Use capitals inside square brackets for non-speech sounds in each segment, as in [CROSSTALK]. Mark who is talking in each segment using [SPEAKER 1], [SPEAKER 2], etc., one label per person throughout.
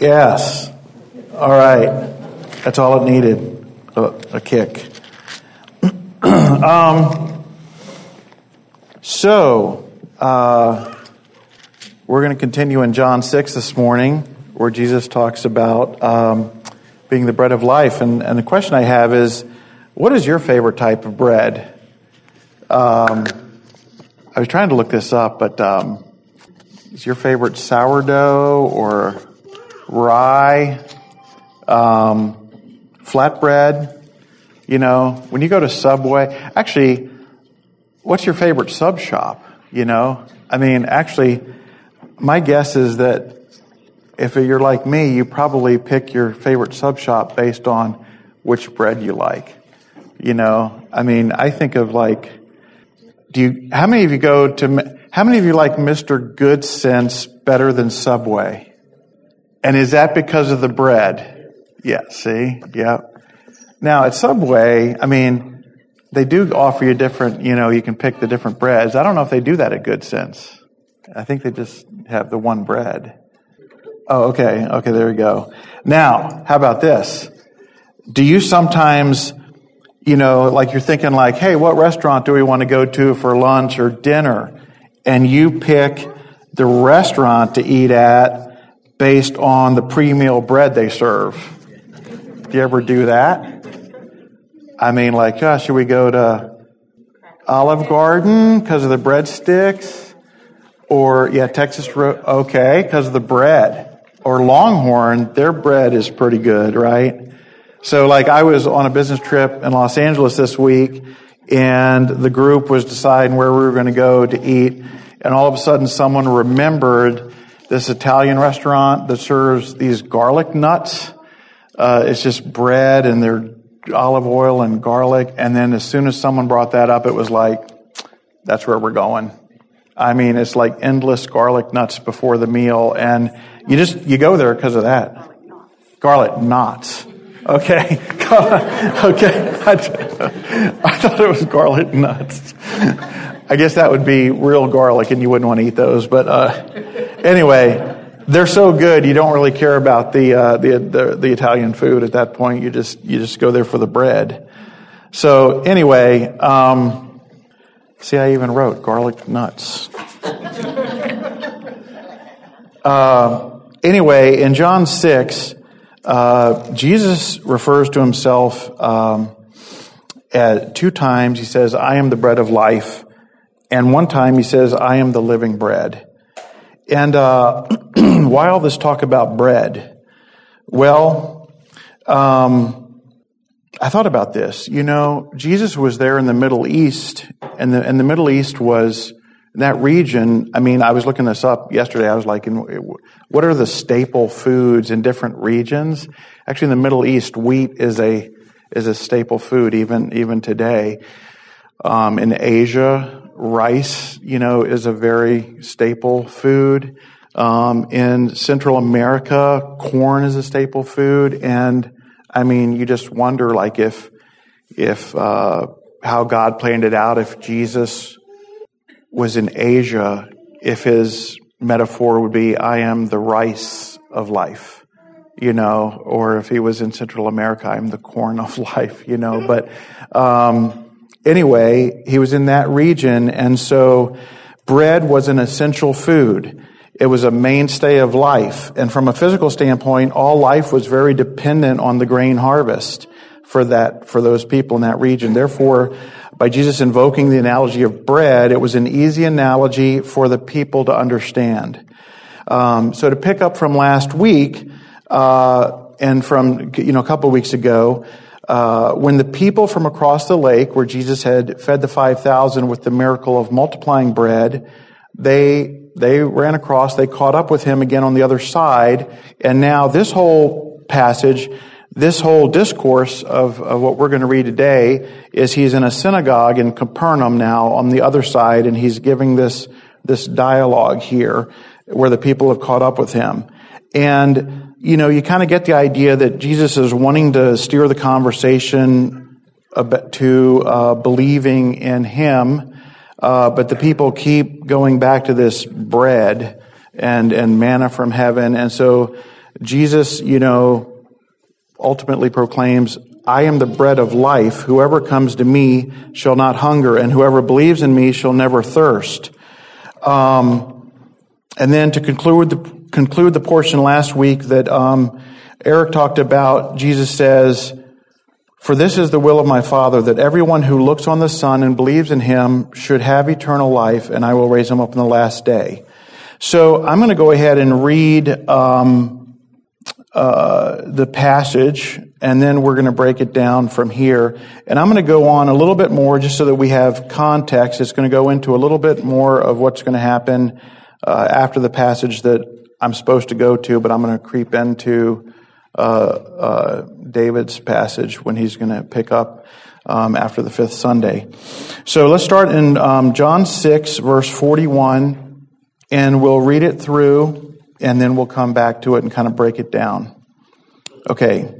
[SPEAKER 1] Yes. All right. That's all it needed. A, a kick. [CLEARS THROAT] um, so, uh, we're going to continue in John 6 this morning, where Jesus talks about um, being the bread of life. And, and the question I have is what is your favorite type of bread? Um, I was trying to look this up, but um, is your favorite sourdough or rye, um, flatbread? You know, when you go to Subway, actually, what's your favorite sub shop? You know, I mean, actually, my guess is that if you're like me, you probably pick your favorite sub shop based on which bread you like. You know, I mean, I think of like, do you, how many of you go to, how many of you like Mr. Goodcents better than Subway? And is that because of the bread? Yeah, see? Yeah. Now at Subway, I mean, they do offer you different, you know, you can pick the different breads. I don't know if they do that at Goodcents. I think they just have the one bread. Oh, okay. Okay, there we go. Now, how about this? Do you sometimes you know, like you're thinking like, hey, what restaurant do we want to go to for lunch or dinner? And you pick the restaurant to eat at based on the pre-meal bread they serve. Do you ever do that? I mean, like, should we go to Olive Garden because of the breadsticks? Or, yeah, Texas, Ro- okay, because of the bread. Or Longhorn, their bread is pretty good, right? So like I was on a business trip in Los Angeles this week and the group was deciding where we were going to go to eat and all of a sudden someone remembered this Italian restaurant that serves these garlic nuts. Uh, it's just bread and they're olive oil and garlic. And then as soon as someone brought that up, it was like, that's where we're going. I mean, it's like endless garlic nuts before the meal. And you just, you go there because of that. Garlic knots. Okay. [LAUGHS] okay. [LAUGHS] I thought it was garlic nuts. [LAUGHS] I guess that would be real garlic and you wouldn't want to eat those. But uh, anyway, they're so good you don't really care about the, uh, the, the, the Italian food at that point. You just, you just go there for the bread. So anyway, um, see, I even wrote garlic nuts. [LAUGHS] Uh, anyway, in John 6, uh, Jesus refers to himself um, at two times. He says, I am the bread of life. And one time he says, I am the living bread. And uh, [CLEARS THROAT] why all this talk about bread? Well, um, I thought about this. You know, Jesus was there in the Middle East, and the, and the Middle East was that region, I mean, I was looking this up yesterday. I was like, what are the staple foods in different regions? Actually, in the Middle East, wheat is a is a staple food even even today. Um, in Asia, rice, you know, is a very staple food. Um, in Central America, corn is a staple food, and I mean, you just wonder, like, if if uh, how God planned it out, if Jesus was in Asia, if his metaphor would be, I am the rice of life, you know, or if he was in Central America, I'm the corn of [LAUGHS] life, you know, but, um, anyway, he was in that region, and so bread was an essential food. It was a mainstay of life. And from a physical standpoint, all life was very dependent on the grain harvest for that, for those people in that region. Therefore, by Jesus invoking the analogy of bread, it was an easy analogy for the people to understand. Um, so to pick up from last week, uh, and from you know a couple of weeks ago, uh, when the people from across the lake, where Jesus had fed the five thousand with the miracle of multiplying bread, they they ran across, they caught up with him again on the other side, and now this whole passage this whole discourse of, of what we're going to read today is he's in a synagogue in Capernaum now on the other side, and he's giving this, this dialogue here where the people have caught up with him. And, you know, you kind of get the idea that Jesus is wanting to steer the conversation to uh, believing in him, uh, but the people keep going back to this bread and, and manna from heaven. And so Jesus, you know, ultimately proclaims, I am the bread of life. Whoever comes to me shall not hunger, and whoever believes in me shall never thirst. Um, and then to conclude the, conclude the portion last week that um, Eric talked about, Jesus says, For this is the will of my Father, that everyone who looks on the Son and believes in him should have eternal life, and I will raise him up in the last day. So I'm going to go ahead and read um, uh, the passage, and then we're going to break it down from here. And I'm going to go on a little bit more just so that we have context. It's going to go into a little bit more of what's going to happen uh, after the passage that I'm supposed to go to, but I'm going to creep into uh, uh, David's passage when he's going to pick up um, after the fifth Sunday. So let's start in um, John 6, verse 41, and we'll read it through, and then we'll come back to it and kind of break it down. Okay.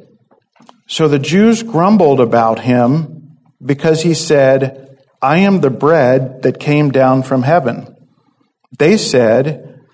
[SPEAKER 1] So the Jews grumbled about him because he said, I am the bread that came down from heaven. They said,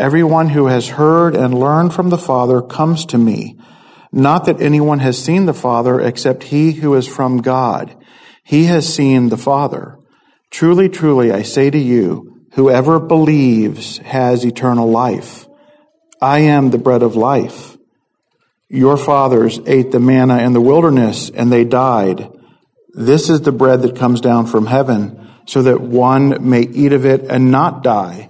[SPEAKER 1] Everyone who has heard and learned from the Father comes to me. Not that anyone has seen the Father except he who is from God. He has seen the Father. Truly, truly, I say to you, whoever believes has eternal life. I am the bread of life. Your fathers ate the manna in the wilderness and they died. This is the bread that comes down from heaven so that one may eat of it and not die.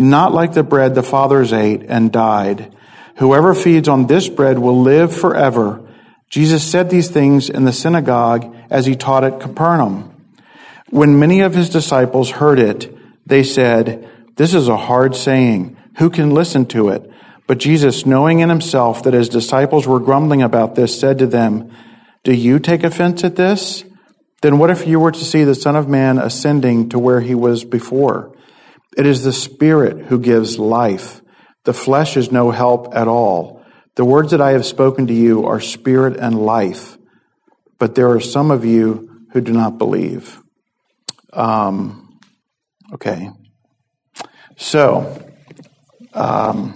[SPEAKER 1] not like the bread the fathers ate and died. Whoever feeds on this bread will live forever. Jesus said these things in the synagogue as he taught at Capernaum. When many of his disciples heard it, they said, This is a hard saying. Who can listen to it? But Jesus, knowing in himself that his disciples were grumbling about this, said to them, Do you take offense at this? Then what if you were to see the Son of Man ascending to where he was before? It is the Spirit who gives life. The flesh is no help at all. The words that I have spoken to you are spirit and life, but there are some of you who do not believe. Um, okay. So, um,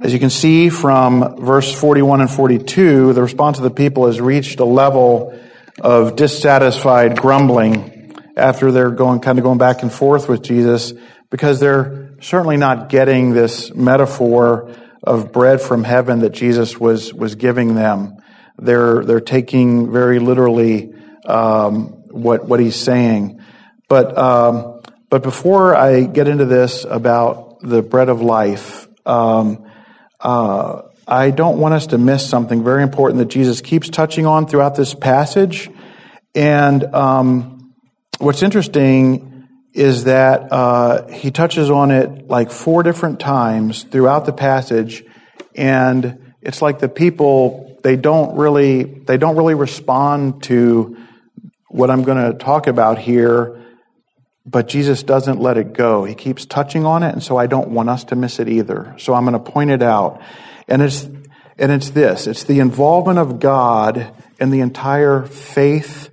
[SPEAKER 1] as you can see from verse 41 and 42, the response of the people has reached a level of dissatisfied grumbling after they're going, kind of going back and forth with Jesus because they're certainly not getting this metaphor of bread from heaven that Jesus was, was giving them. They're, they're taking very literally, um, what, what he's saying. But, um, but before I get into this about the bread of life, um, uh, I don't want us to miss something very important that Jesus keeps touching on throughout this passage. And um, what's interesting is that uh, he touches on it like four different times throughout the passage, and it's like the people they don't really they don't really respond to what I'm going to talk about here. But Jesus doesn't let it go. He keeps touching on it, and so I don't want us to miss it either. So I'm going to point it out. And it's, and it's this. It's the involvement of God in the entire faith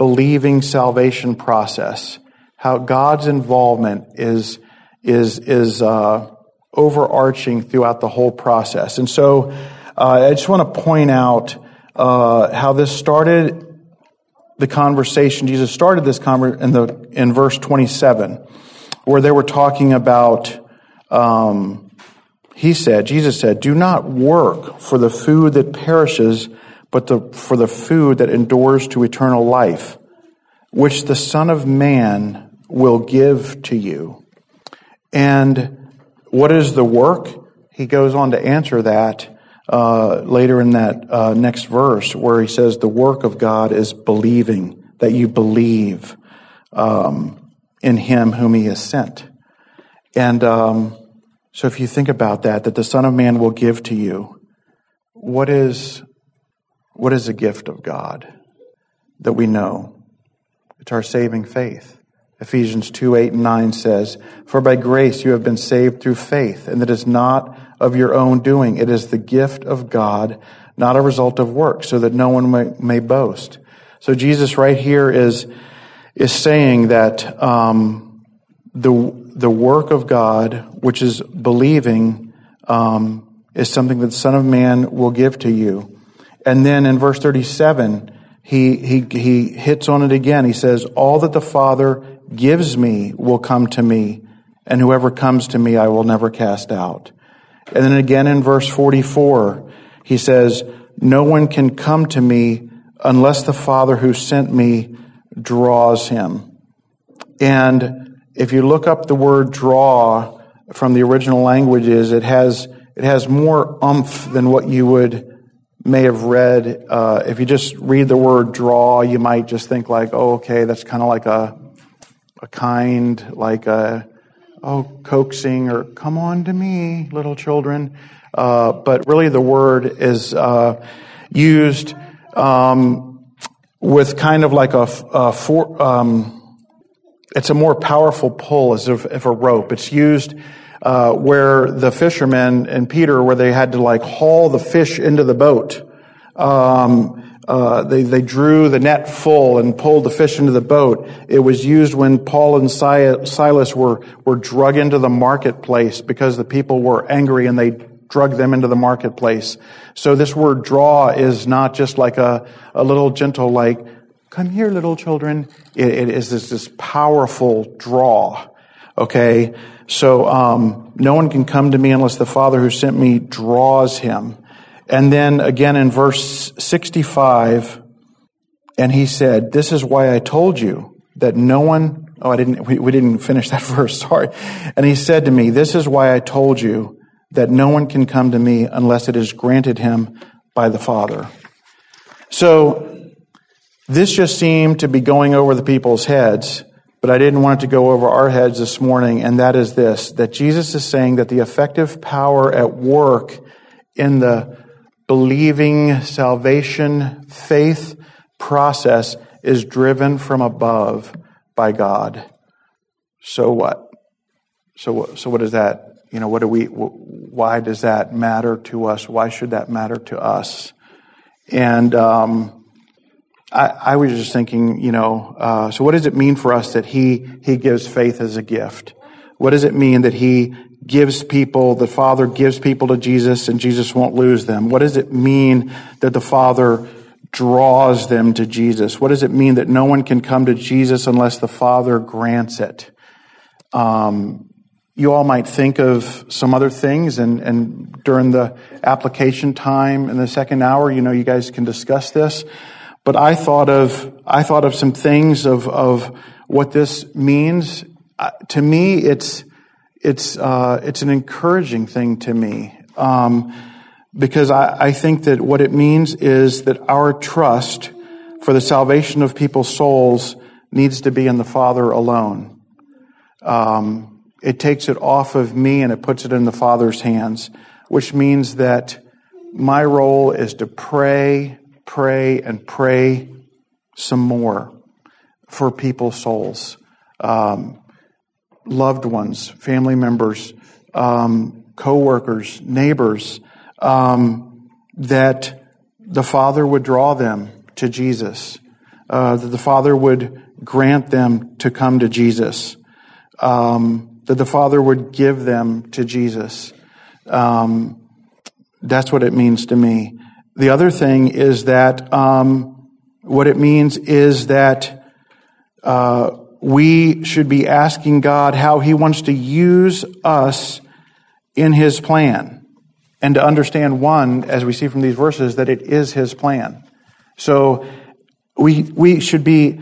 [SPEAKER 1] believing salvation process. How God's involvement is is is uh, overarching throughout the whole process. And so, uh, I just want to point out uh, how this started. The conversation Jesus started this conversation in the in verse twenty seven, where they were talking about. Um, he said, Jesus said, "Do not work for the food that perishes." But the, for the food that endures to eternal life, which the Son of Man will give to you. And what is the work? He goes on to answer that uh, later in that uh, next verse, where he says, "The work of God is believing that you believe um, in Him whom He has sent." And um, so, if you think about that, that the Son of Man will give to you, what is what is the gift of God that we know? It's our saving faith. Ephesians 2 8 and 9 says, For by grace you have been saved through faith, and it is not of your own doing. It is the gift of God, not a result of work, so that no one may, may boast. So Jesus right here is, is saying that um, the, the work of God, which is believing, um, is something that the Son of Man will give to you. And then in verse 37, he, he, he hits on it again. He says, All that the Father gives me will come to me, and whoever comes to me I will never cast out. And then again in verse 44, he says, No one can come to me unless the Father who sent me draws him. And if you look up the word draw from the original languages, it has, it has more umph than what you would may have read, uh, if you just read the word draw, you might just think like, oh, okay, that's kind of like a, a kind, like a, oh, coaxing or come on to me, little children. Uh, but really the word is, uh, used, um, with kind of like a, a for, um, it's a more powerful pull as if, if a rope. It's used, uh, where the fishermen and Peter, where they had to like haul the fish into the boat. Um, uh, they, they drew the net full and pulled the fish into the boat. It was used when Paul and Silas were, were drug into the marketplace because the people were angry and they drug them into the marketplace. So this word draw is not just like a, a little gentle, like, come here, little children. it, it is this, this powerful draw. Okay. So, um, no one can come to me unless the Father who sent me draws him. And then again in verse 65, and he said, This is why I told you that no one, oh, I didn't, we, we didn't finish that [LAUGHS] verse, sorry. And he said to me, This is why I told you that no one can come to me unless it is granted him by the Father. So, this just seemed to be going over the people's heads but I didn't want it to go over our heads this morning, and that is this that Jesus is saying that the effective power at work in the believing salvation faith process is driven from above by God. So what? So, what so what is that? You know, what do we, why does that matter to us? Why should that matter to us? And, um, I, I, was just thinking, you know, uh, so what does it mean for us that he he gives faith as a gift? What does it mean that he gives people, the Father gives people to Jesus and Jesus won't lose them? What does it mean that the Father draws them to Jesus? What does it mean that no one can come to Jesus unless the Father grants it? Um, you all might think of some other things and, and during the application time in the second hour, you know, you guys can discuss this. But I thought of, I thought of some things of, of what this means. Uh, to me, it's, it's, uh, it's an encouraging thing to me. Um, because I, I think that what it means is that our trust for the salvation of people's souls needs to be in the Father alone. Um, it takes it off of me and it puts it in the Father's hands, which means that my role is to pray pray and pray some more for people's souls, um, loved ones, family members, um, co-workers, neighbors, um, that the Father would draw them to Jesus, uh, that the Father would grant them to come to Jesus, um, that the Father would give them to Jesus. Um, that's what it means to me. The other thing is that um, what it means is that uh, we should be asking God how He wants to use us in His plan. And to understand, one, as we see from these verses, that it is His plan. So we, we should be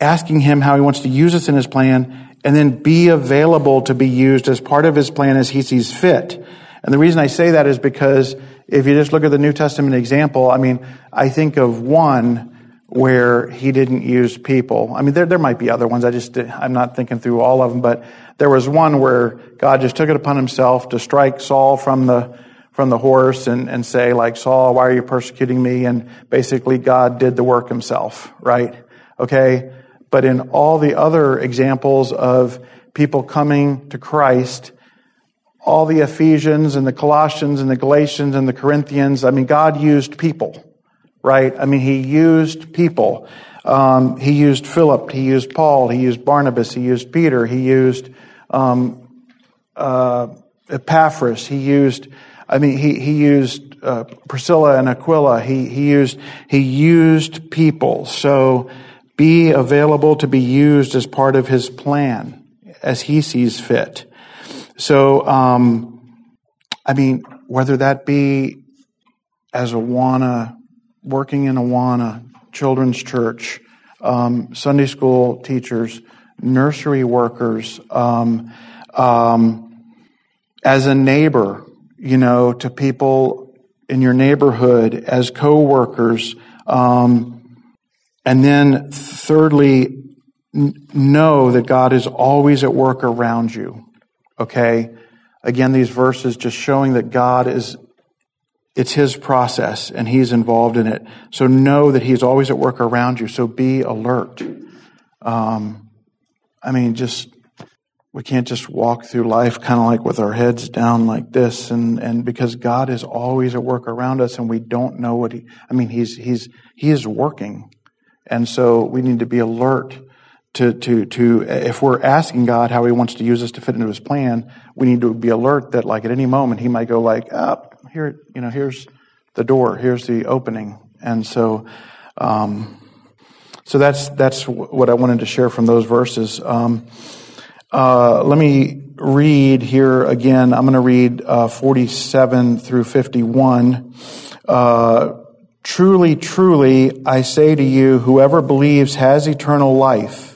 [SPEAKER 1] asking Him how He wants to use us in His plan and then be available to be used as part of His plan as He sees fit. And the reason I say that is because if you just look at the New Testament example, I mean, I think of one where he didn't use people. I mean, there, there might be other ones. I just, I'm not thinking through all of them, but there was one where God just took it upon himself to strike Saul from the, from the horse and, and say, like, Saul, why are you persecuting me? And basically God did the work himself, right? Okay. But in all the other examples of people coming to Christ, all the Ephesians and the Colossians and the Galatians and the Corinthians, I mean, God used people right? I mean, he used people. Um, he used Philip, he used Paul, he used Barnabas, he used Peter, he used um, uh, Epaphras, he used, I mean, he, he used uh, Priscilla and Aquila, he, he used, he used people. So be available to be used as part of his plan as he sees fit. So, um, I mean, whether that be as Awana working in Awana Children's Church, um, Sunday school teachers, nursery workers, um, um, as a neighbor, you know, to people in your neighborhood, as co-workers, um, and then thirdly, know that God is always at work around you. Okay? Again, these verses just showing that God is it's his process and he's involved in it. So know that he's always at work around you. So be alert. Um, I mean, just, we can't just walk through life kind of like with our heads down like this and, and because God is always at work around us and we don't know what he, I mean, he's, he's, he is working. And so we need to be alert to, to, to, if we're asking God how he wants to use us to fit into his plan, we need to be alert that like at any moment he might go like, up, oh, here, you know, here's the door, here's the opening. And so, um, so that's, that's what I wanted to share from those verses. Um, uh, let me read here again. I'm going to read uh, 47 through 51. Uh, truly, truly, I say to you, whoever believes has eternal life.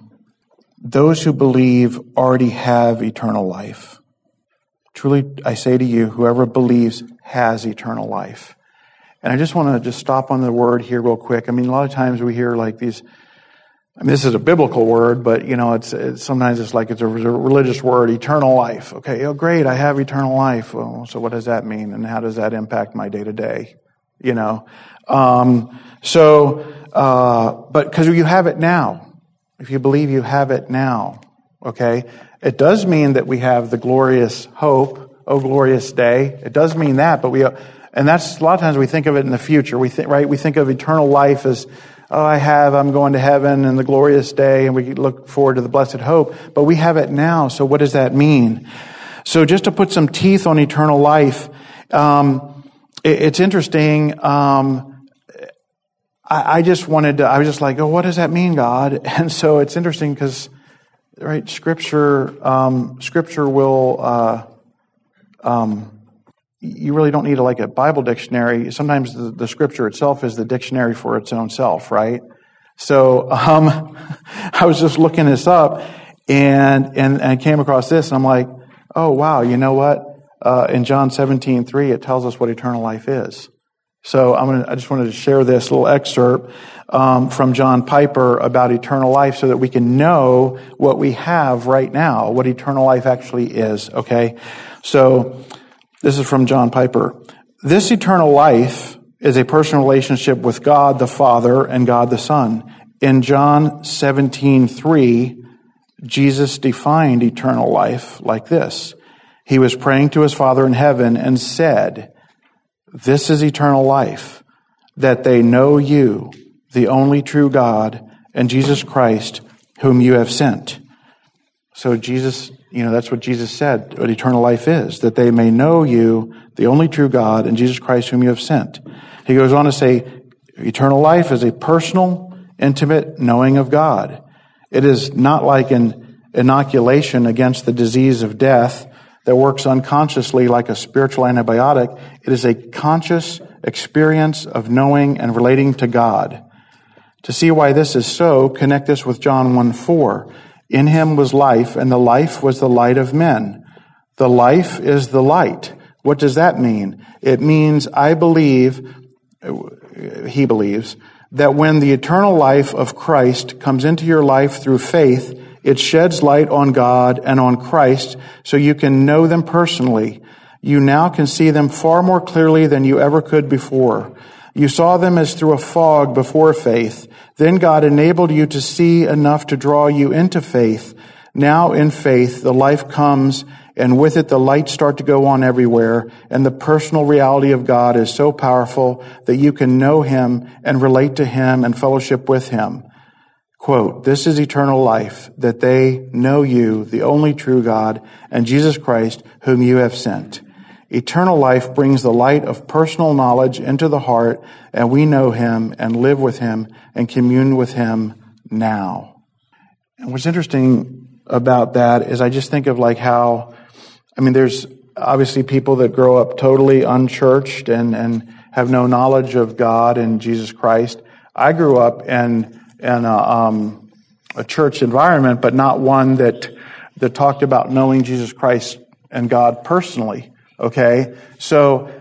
[SPEAKER 1] those who believe already have eternal life. Truly, I say to you, whoever believes has eternal life. And I just want to just stop on the word here real quick. I mean, a lot of times we hear like these, I mean, this is a biblical word, but you know, it's, it's sometimes it's like it's a, religious word, eternal life. Okay, oh great, I have eternal life. Well, so what does that mean, and how does that impact my day to day? You know, um, so, uh, but because you have it now, if you believe you have it now, okay, it does mean that we have the glorious hope oh glorious day. It does mean that, but we, and that's a lot of times we think of it in the future. We think, right? We think of eternal life as, oh, I have, I'm going to heaven and the glorious day, and we look forward to the blessed hope. But we have it now. So what does that mean? So just to put some teeth on eternal life, um, it, it's interesting. Um, I, I, just wanted to, I was just like, oh, what does that mean, God? [LAUGHS] And so it's interesting because, right, scripture, um, scripture will, uh, um, you really don't need a, like a Bible dictionary. Sometimes the, the, scripture itself is the dictionary for its own self, right? So um, [LAUGHS] I was just looking this up and, and, and came across this, and I'm like, oh, wow, you know what? Uh, in John 17, 3, it tells us what eternal life is. So I'm gonna, I just wanted to share this little excerpt um, from John Piper about eternal life so that we can know what we have right now, what eternal life actually is, okay? So this is from John Piper. This eternal life is a personal relationship with God the Father and God the Son. In John 17, 3, Jesus defined eternal life like this. He was praying to his Father in heaven and said, This is eternal life, that they know you, the only true God, and Jesus Christ, whom you have sent. So Jesus, you know, that's what Jesus said, what eternal life is, that they may know you, the only true God, and Jesus Christ, whom you have sent. He goes on to say, eternal life is a personal, intimate knowing of God. It is not like an inoculation against the disease of death that works unconsciously like a spiritual antibiotic. It is a conscious experience of knowing and relating to God. To see why this is so, connect this with John 1 4. In him was life, and the life was the light of men. The life is the light. What does that mean? It means I believe, he believes, that when the eternal life of Christ comes into your life through faith, it sheds light on God and on Christ so you can know them personally. You now can see them far more clearly than you ever could before. You saw them as through a fog before faith. Then God enabled you to see enough to draw you into faith. Now in faith, the life comes and with it the lights start to go on everywhere and the personal reality of God is so powerful that you can know Him and relate to Him and fellowship with Him. Quote, this is eternal life, that they know you, the only true God, and Jesus Christ, whom you have sent. Eternal life brings the light of personal knowledge into the heart, and we know him and live with him and commune with him now. And what's interesting about that is I just think of like how, I mean, there's obviously people that grow up totally unchurched and, and have no knowledge of God and Jesus Christ. I grew up in in a, um, a church environment, but not one that that talked about knowing Jesus Christ and God personally. Okay, so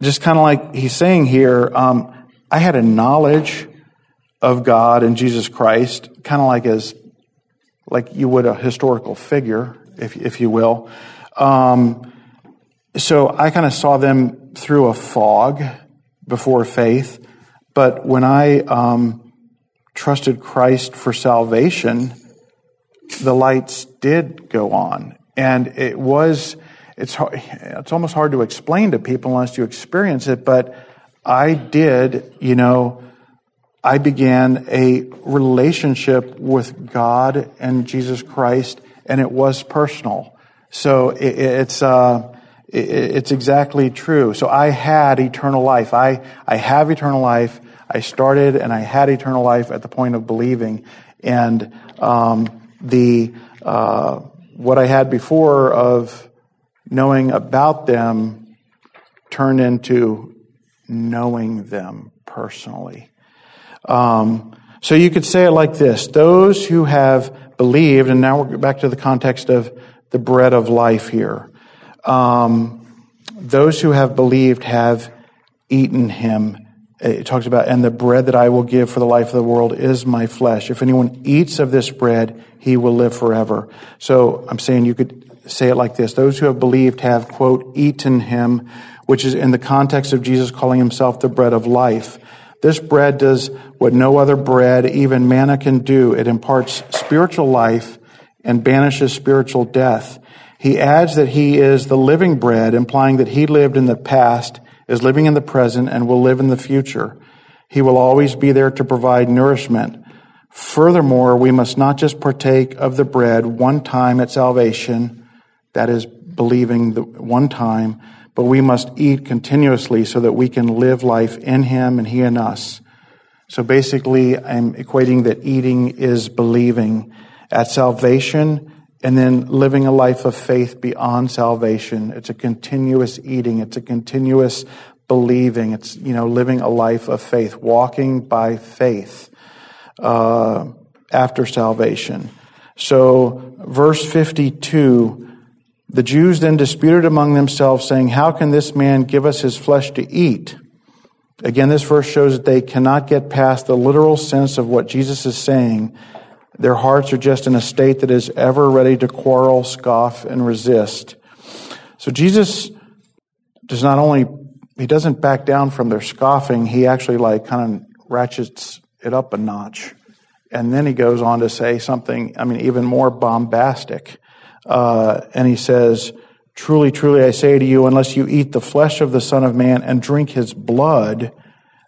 [SPEAKER 1] just kind of like he's saying here, um, I had a knowledge of God and Jesus Christ, kind of like as like you would a historical figure, if if you will. Um, so I kind of saw them through a fog before faith, but when I um, trusted Christ for salvation, the lights did go on. And it was, it's, it's almost hard to explain to people unless you experience it, but I did, you know, I began a relationship with God and Jesus Christ, and it was personal. So it, it's, uh, it, it's exactly true. So I had eternal life. I, I have eternal life I started and I had eternal life at the point of believing, and um, the uh, what I had before of knowing about them turned into knowing them personally. Um, so you could say it like this: those who have believed, and now we're back to the context of the bread of life here. Um, those who have believed have eaten him it talks about, and the bread that I will give for the life of the world is my flesh. If anyone eats of this bread, he will live forever. So I'm saying you could say it like this. Those who have believed have, quote, eaten him, which is in the context of Jesus calling himself the bread of life. This bread does what no other bread, even manna, can do. It imparts spiritual life and banishes spiritual death. He adds that he is the living bread, implying that he lived in the past is living in the present and will live in the future. He will always be there to provide nourishment. Furthermore, we must not just partake of the bread one time at salvation, that is believing the one time, but we must eat continuously so that we can live life in Him and He in us. So basically, I'm equating that eating is believing at salvation and then living a life of faith beyond salvation. It's a continuous eating. It's a continuous believing. It's, you know, living a life of faith, walking by faith, uh, after salvation. So, verse 52, the Jews then disputed among themselves, saying, How can this man give us his flesh to eat? Again, this verse shows that they cannot get past the literal sense of what Jesus is saying. Their hearts are just in a state that is ever ready to quarrel, scoff, and resist. So Jesus does not only, he doesn't back down from their scoffing, he actually like kind of ratchets it up a notch. And then he goes on to say something, I mean, even more bombastic. Uh, and he says, Truly, truly, I say to you, unless you eat the flesh of the Son of Man and drink his blood,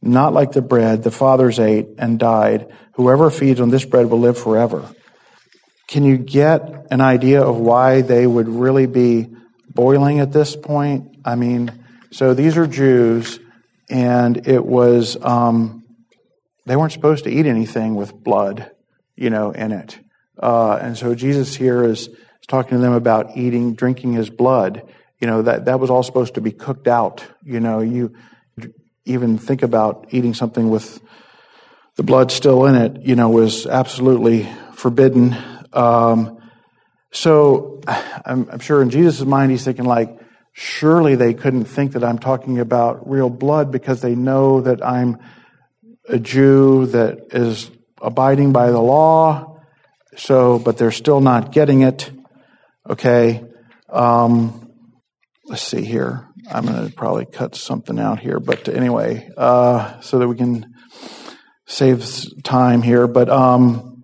[SPEAKER 1] not like the bread the fathers ate and died. Whoever feeds on this bread will live forever. Can you get an idea of why they would really be boiling at this point? I mean, so these are Jews, and it was, um, they weren't supposed to eat anything with blood, you know, in it. Uh, and so Jesus here is, is talking to them about eating, drinking his blood you know, that, that was all supposed to be cooked out. You know, you even think about eating something with the blood still in it, you know, was absolutely forbidden. Um, so I'm, I'm sure in Jesus' mind, he's thinking like, surely they couldn't think that I'm talking about real blood because they know that I'm a Jew that is abiding by the law. So, but they're still not getting it. Okay. Um, let's see here. I'm going to probably cut something out here, but anyway, uh, so that we can save time here. But um,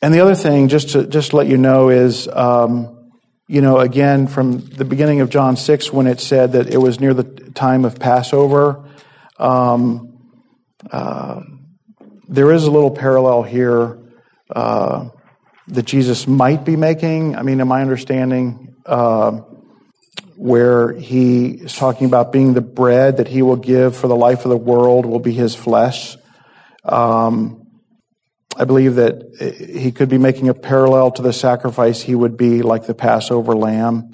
[SPEAKER 1] and the other thing, just to just to let you know, is um, you know again from the beginning of John six when it said that it was near the time of Passover. Um, uh, there is a little parallel here uh, that Jesus might be making. I mean, in my understanding. Uh, where he is talking about being the bread that he will give for the life of the world will be his flesh. Um, I believe that he could be making a parallel to the sacrifice. He would be like the Passover lamb,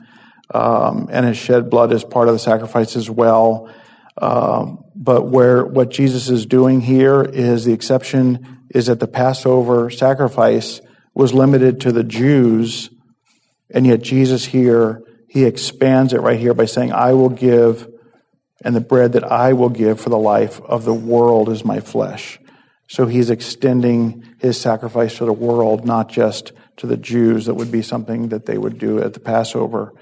[SPEAKER 1] um, and his shed blood is part of the sacrifice as well. Um, but where what Jesus is doing here is the exception is that the Passover sacrifice was limited to the Jews, and yet Jesus here he expands it right here by saying, I will give, and the bread that I will give for the life of the world is my flesh. So he's extending his sacrifice to the world, not just to the Jews. That would be something that they would do at the Passover.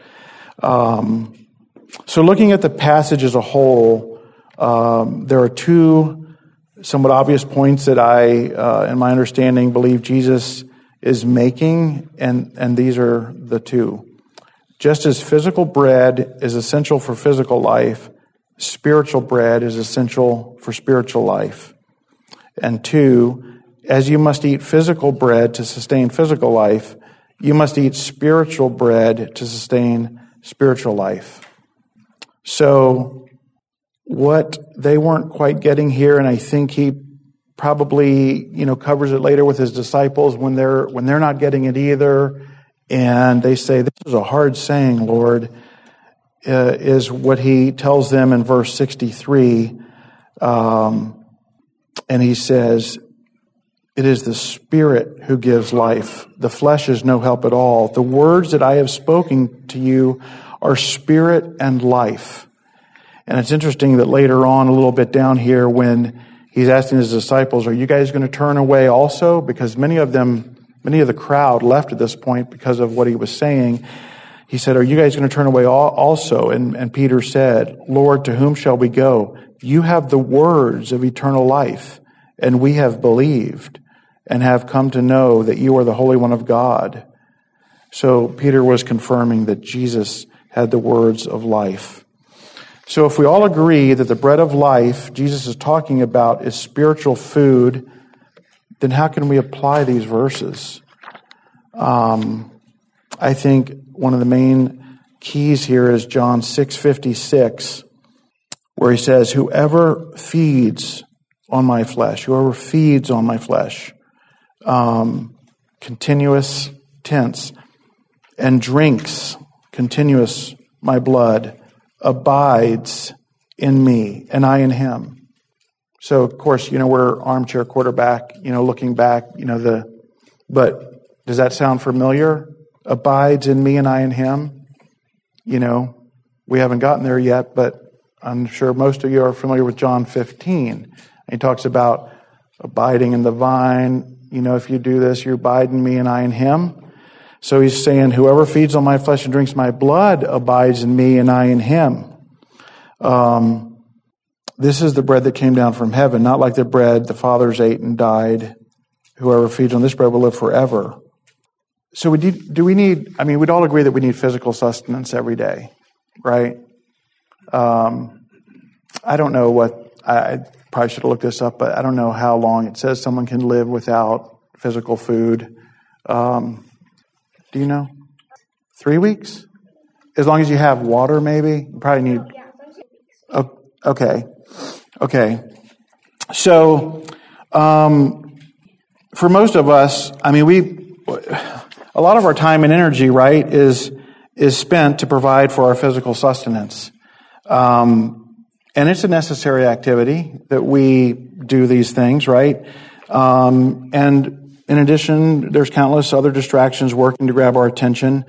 [SPEAKER 1] Um, so looking at the passage as a whole, um, there are two somewhat obvious points that I, uh, in my understanding, believe Jesus is making, and, and these are the two. Just as physical bread is essential for physical life, spiritual bread is essential for spiritual life. And two, as you must eat physical bread to sustain physical life, you must eat spiritual bread to sustain spiritual life. So, what they weren't quite getting here, and I think he probably, you know, covers it later with his disciples when they're, when they're not getting it either and they say, This is a hard saying, Lord, uh, is what he tells them in verse 63. Um, and he says, It is the Spirit who gives life. The flesh is no help at all. The words that I have spoken to you are spirit and life. And it's interesting that later on, a little bit down here, when he's asking his disciples, Are you guys going to turn away also? Because many of them Many of the crowd left at this point because of what he was saying. He said, Are you guys going to turn away also? And, and Peter said, Lord, to whom shall we go? You have the words of eternal life, and we have believed and have come to know that you are the Holy One of God. So Peter was confirming that Jesus had the words of life. So if we all agree that the bread of life Jesus is talking about is spiritual food, then how can we apply these verses? Um, I think one of the main keys here is John 6:56 where he says whoever feeds on my flesh, whoever feeds on my flesh, um, continuous tense, and drinks continuous my blood, abides in me, and I in him. So, of course, you know, we're armchair quarterback, you know, looking back, you know, the, but does that sound familiar? Abides in me and I in him. You know, we haven't gotten there yet, but I'm sure most of you are familiar with John 15. He talks about abiding in the vine. You know, if you do this, you abide in me and I in him. So he's saying, whoever feeds on my flesh and drinks my blood abides in me and I in him. Um, this is the bread that came down from heaven, not like the bread the fathers ate and died. Whoever feeds on this bread will live forever. So we need, do we need, I mean, we'd all agree that we need physical sustenance every day, right? Um, I don't know what, I probably should have looked this up, but I don't know how long it says someone can live without physical food. Um, do you know? Three weeks? As long as you have water, maybe? You probably need. Oh, okay. Okay. So, um, for most of us, I mean, we, a lot of our time and energy, right, is, is spent to provide for our physical sustenance. Um, and it's a necessary activity that we do these things, right? Um, and in addition, there's countless other distractions working to grab our attention,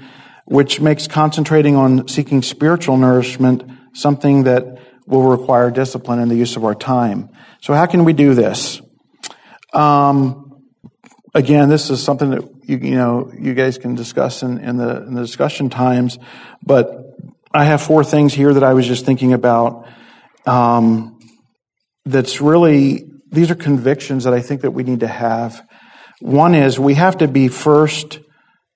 [SPEAKER 1] which makes concentrating on seeking spiritual nourishment something that will require discipline in the use of our time. So how can we do this? Um, again, this is something that you, you, know you guys can discuss in, in, the, in the discussion times, but I have four things here that I was just thinking about. Um, that's really these are convictions that I think that we need to have. One is we have to be first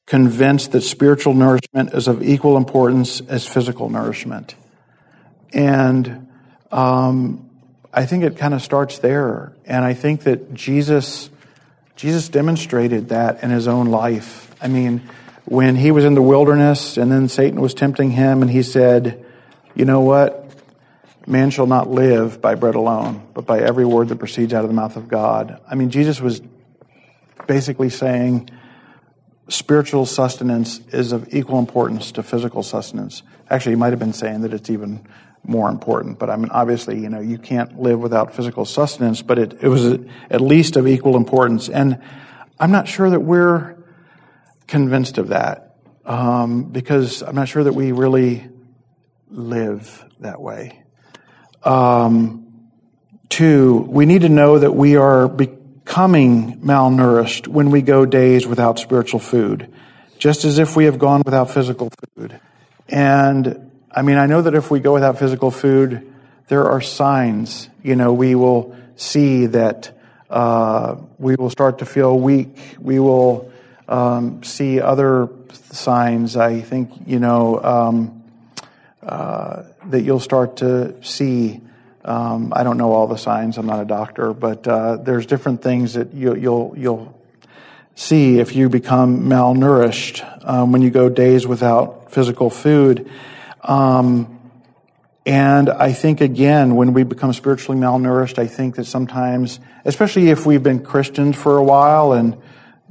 [SPEAKER 1] convinced that spiritual nourishment is of equal importance as physical nourishment. And um, I think it kind of starts there. And I think that Jesus, Jesus demonstrated that in his own life. I mean, when he was in the wilderness and then Satan was tempting him and he said, you know what? Man shall not live by bread alone, but by every word that proceeds out of the mouth of God. I mean, Jesus was basically saying spiritual sustenance is of equal importance to physical sustenance. Actually, he might have been saying that it's even more important. But I mean, obviously, you know, you can't live without physical sustenance, but it, it was at least of equal importance. And I'm not sure that we're convinced of that um, because I'm not sure that we really live that way. Um, two, we need to know that we are becoming malnourished when we go days without spiritual food, just as if we have gone without physical food. And I mean, I know that if we go without physical food, there are signs. You know, we will see that uh, we will start to feel weak. We will um, see other signs. I think, you know, um, uh, that you'll start to see. Um, I don't know all the signs. I'm not a doctor, but uh, there's different things that you, you'll, you'll see if you become malnourished um, when you go days without physical food. Um, and I think again, when we become spiritually malnourished, I think that sometimes, especially if we've been Christians for a while and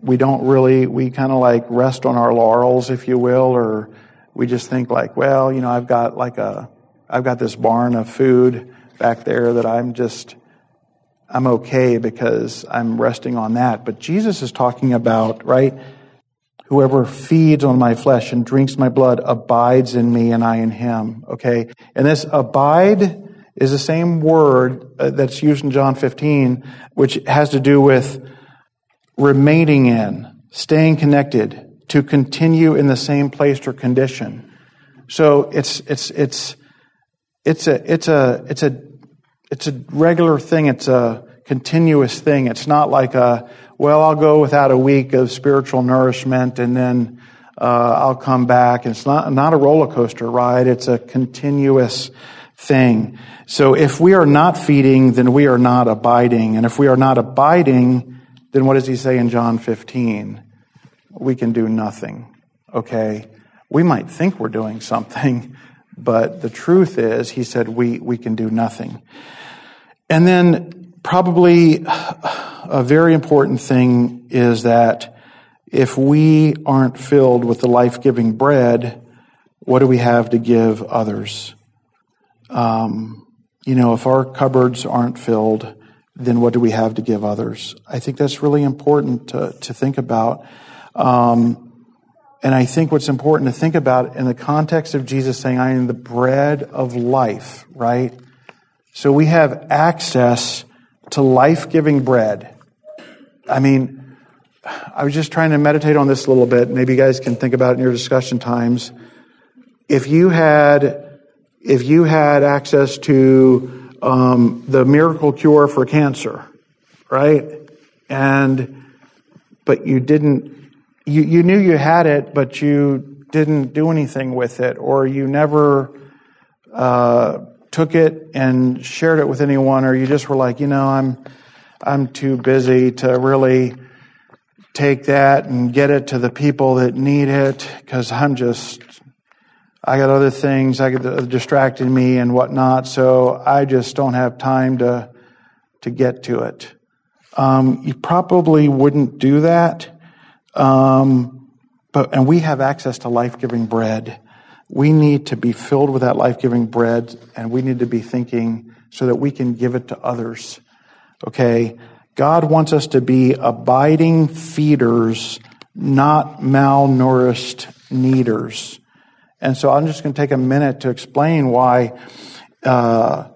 [SPEAKER 1] we don't really, we kind of like rest on our laurels, if you will, or we just think like, well, you know, I've got like a, I've got this barn of food back there that I'm just, I'm okay because I'm resting on that. But Jesus is talking about, right? Whoever feeds on my flesh and drinks my blood abides in me and I in him. Okay. And this abide is the same word uh, that's used in John 15, which has to do with remaining in, staying connected, to continue in the same place or condition. So it's, it's, it's, it's a, it's a, it's a, it's a regular thing. It's a continuous thing. It's not like a, well, I'll go without a week of spiritual nourishment and then uh, I'll come back. It's not, not a roller coaster ride. It's a continuous thing. So if we are not feeding, then we are not abiding. And if we are not abiding, then what does he say in John 15? We can do nothing. Okay? We might think we're doing something, but the truth is, he said, we, we can do nothing. And then probably a very important thing is that if we aren't filled with the life giving bread, what do we have to give others? Um, you know, if our cupboards aren't filled, then what do we have to give others? I think that's really important to, to think about. Um, and I think what's important to think about in the context of Jesus saying, I am the bread of life, right? So we have access to life giving bread. I mean, I was just trying to meditate on this a little bit. Maybe you guys can think about it in your discussion times. If you had, if you had access to um, the miracle cure for cancer, right? And, but you didn't, you, you knew you had it, but you didn't do anything with it, or you never uh, took it and shared it with anyone, or you just were like, you know, I'm, I'm too busy to really take that and get it to the people that need it because I'm just, I got other things I get distracting me and whatnot, so I just don't have time to, to get to it. Um, you probably wouldn't do that. Um, but, and we have access to life giving bread. We need to be filled with that life giving bread and we need to be thinking so that we can give it to others. Okay. God wants us to be abiding feeders, not malnourished needers. And so I'm just going to take a minute to explain why, uh,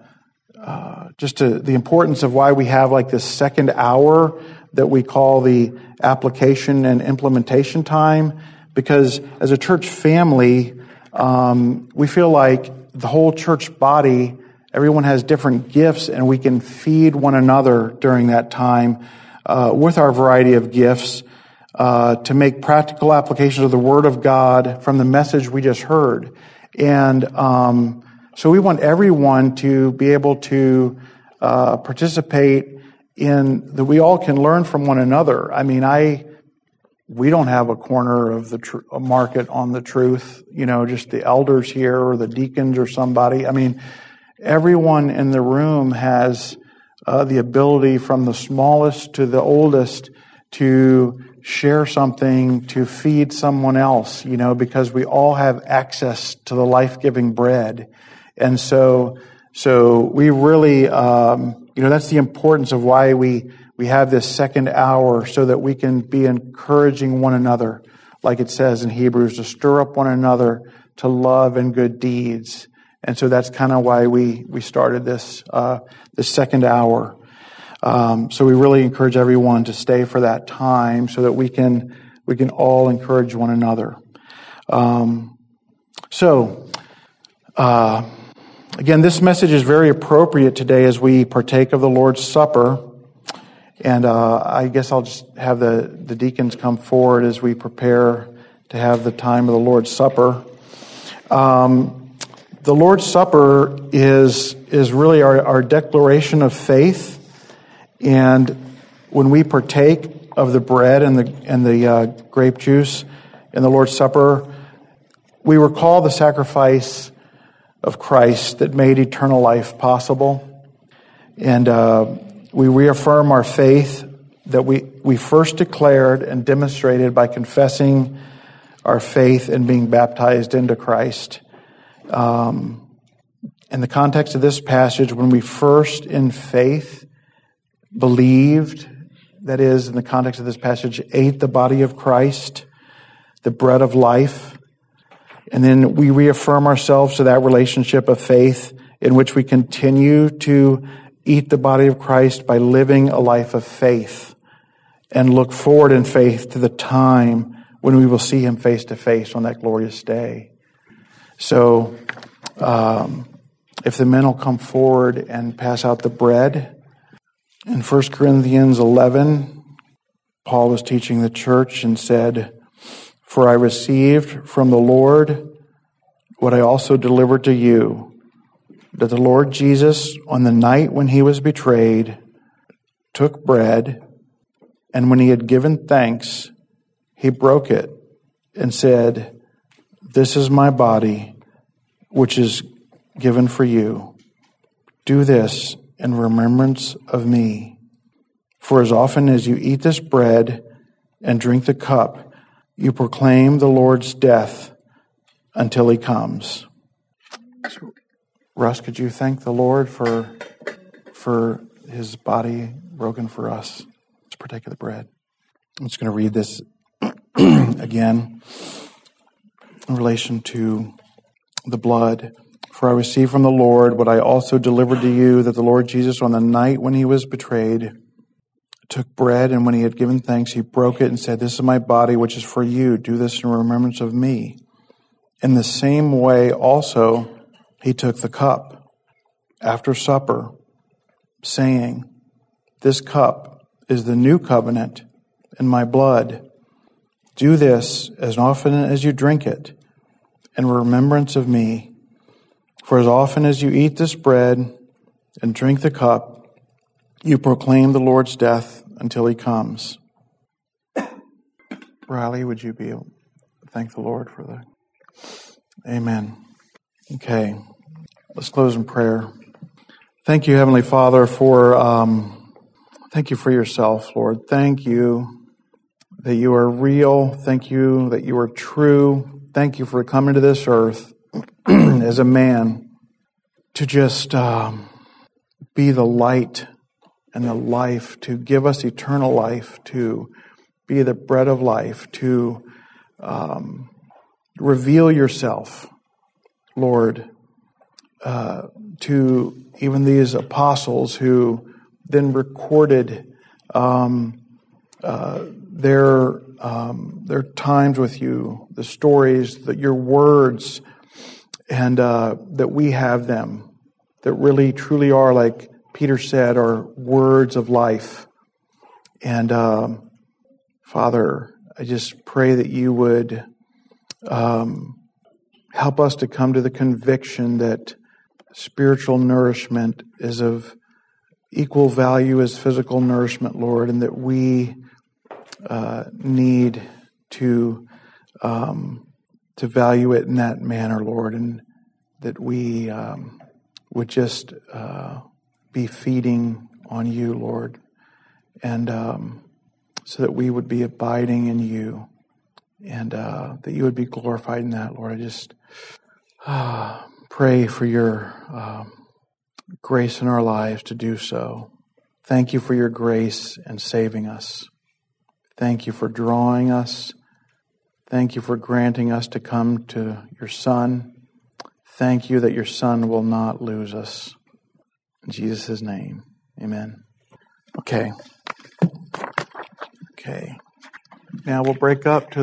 [SPEAKER 1] uh, just to, the importance of why we have like this second hour that we call the application and implementation time. Because as a church family, um, we feel like the whole church body Everyone has different gifts, and we can feed one another during that time uh, with our variety of gifts uh, to make practical applications of the Word of God from the message we just heard. And um, so we want everyone to be able to uh, participate in that we all can learn from one another. I mean, I we don't have a corner of the tr- market on the truth, you know, just the elders here or the deacons or somebody. I mean, everyone in the room has uh, the ability from the smallest to the oldest to share something to feed someone else, you know, because we all have access to the life-giving bread. And so, so we really, um, you know, that's the importance of why we, we have this second hour so that we can be encouraging one another, like it says in Hebrews, to stir up one another to love and good deeds. And so that's kind of why we, we started this, uh, this second hour. Um, so we really encourage everyone to stay for that time so that we can, we can all encourage one another. Um, so, uh, again, this message is very appropriate today as we partake of the Lord's Supper. And uh, I guess I'll just have the, the deacons come forward as we prepare to have the time of the Lord's Supper. Um, the Lord's Supper is, is really our, our declaration of faith. And when we partake of the bread and the, and the uh, grape juice in the Lord's Supper, we recall the sacrifice of Christ that made eternal life possible. And uh, we reaffirm our faith that we, we first declared and demonstrated by confessing our faith and being baptized into Christ. Um, in the context of this passage, when we first in faith believed, that is, in the context of this passage, ate the body of Christ, the bread of life, and then we reaffirm ourselves to that relationship of faith in which we continue to eat the body of Christ by living a life of faith and look forward in faith to the time when we will see him face to face on that glorious day. So, um, if the men will come forward and pass out the bread. In 1 Corinthians 11, Paul was teaching the church and said, For I received from the Lord what I also delivered to you, that the Lord Jesus, on the night when he was betrayed, took bread, and when he had given thanks, he broke it and said, This is my body which is given for you. Do this in remembrance of me. For as often as you eat this bread and drink the cup, you proclaim the Lord's death until he comes. Russ, could you thank the Lord for, for his body broken for us? Let's partake of the bread. I'm just going to read this [CLEARS THROAT] again in relation to the blood. For I received from the Lord what I also delivered to you that the Lord Jesus, on the night when he was betrayed, took bread, and when he had given thanks, he broke it and said, This is my body, which is for you. Do this in remembrance of me. In the same way, also, he took the cup after supper, saying, This cup is the new covenant in my blood. Do this as often as you drink it in remembrance of me. For as often as you eat this bread and drink the cup, you proclaim the Lord's death until he comes. [COUGHS] Riley, would you be thank the Lord for the Amen. Okay, let's close in prayer. Thank you, Heavenly Father, for um, thank you for yourself, Lord. Thank you that you are real. Thank you that you are true. Thank you for coming to this earth [CLEARS THROAT] as a man to just um, be the light and the life, to give us eternal life, to be the bread of life, to um, reveal yourself, Lord, uh, to even these apostles who then recorded um, uh, their um, their times with you, the stories, that your words, and uh, that we have them, that really truly are like Peter said, are words of life. And um, Father, I just pray that you would um, help us to come to the conviction that spiritual nourishment is of equal value as physical nourishment, Lord, and that we uh, need to um, to value it in that manner, Lord, and that we um, would just uh, be feeding on you, Lord, and um, so that we would be abiding in you, and uh, that you would be glorified in that, Lord. I just uh, [SIGHS] pray for your um, grace in our lives to do so. Thank you for your grace and saving us. Thank you for drawing us. Thank you for granting us to come to your Son. Thank you that your Son will not lose us. In Jesus' name, amen. Okay. Okay. Now we'll break up to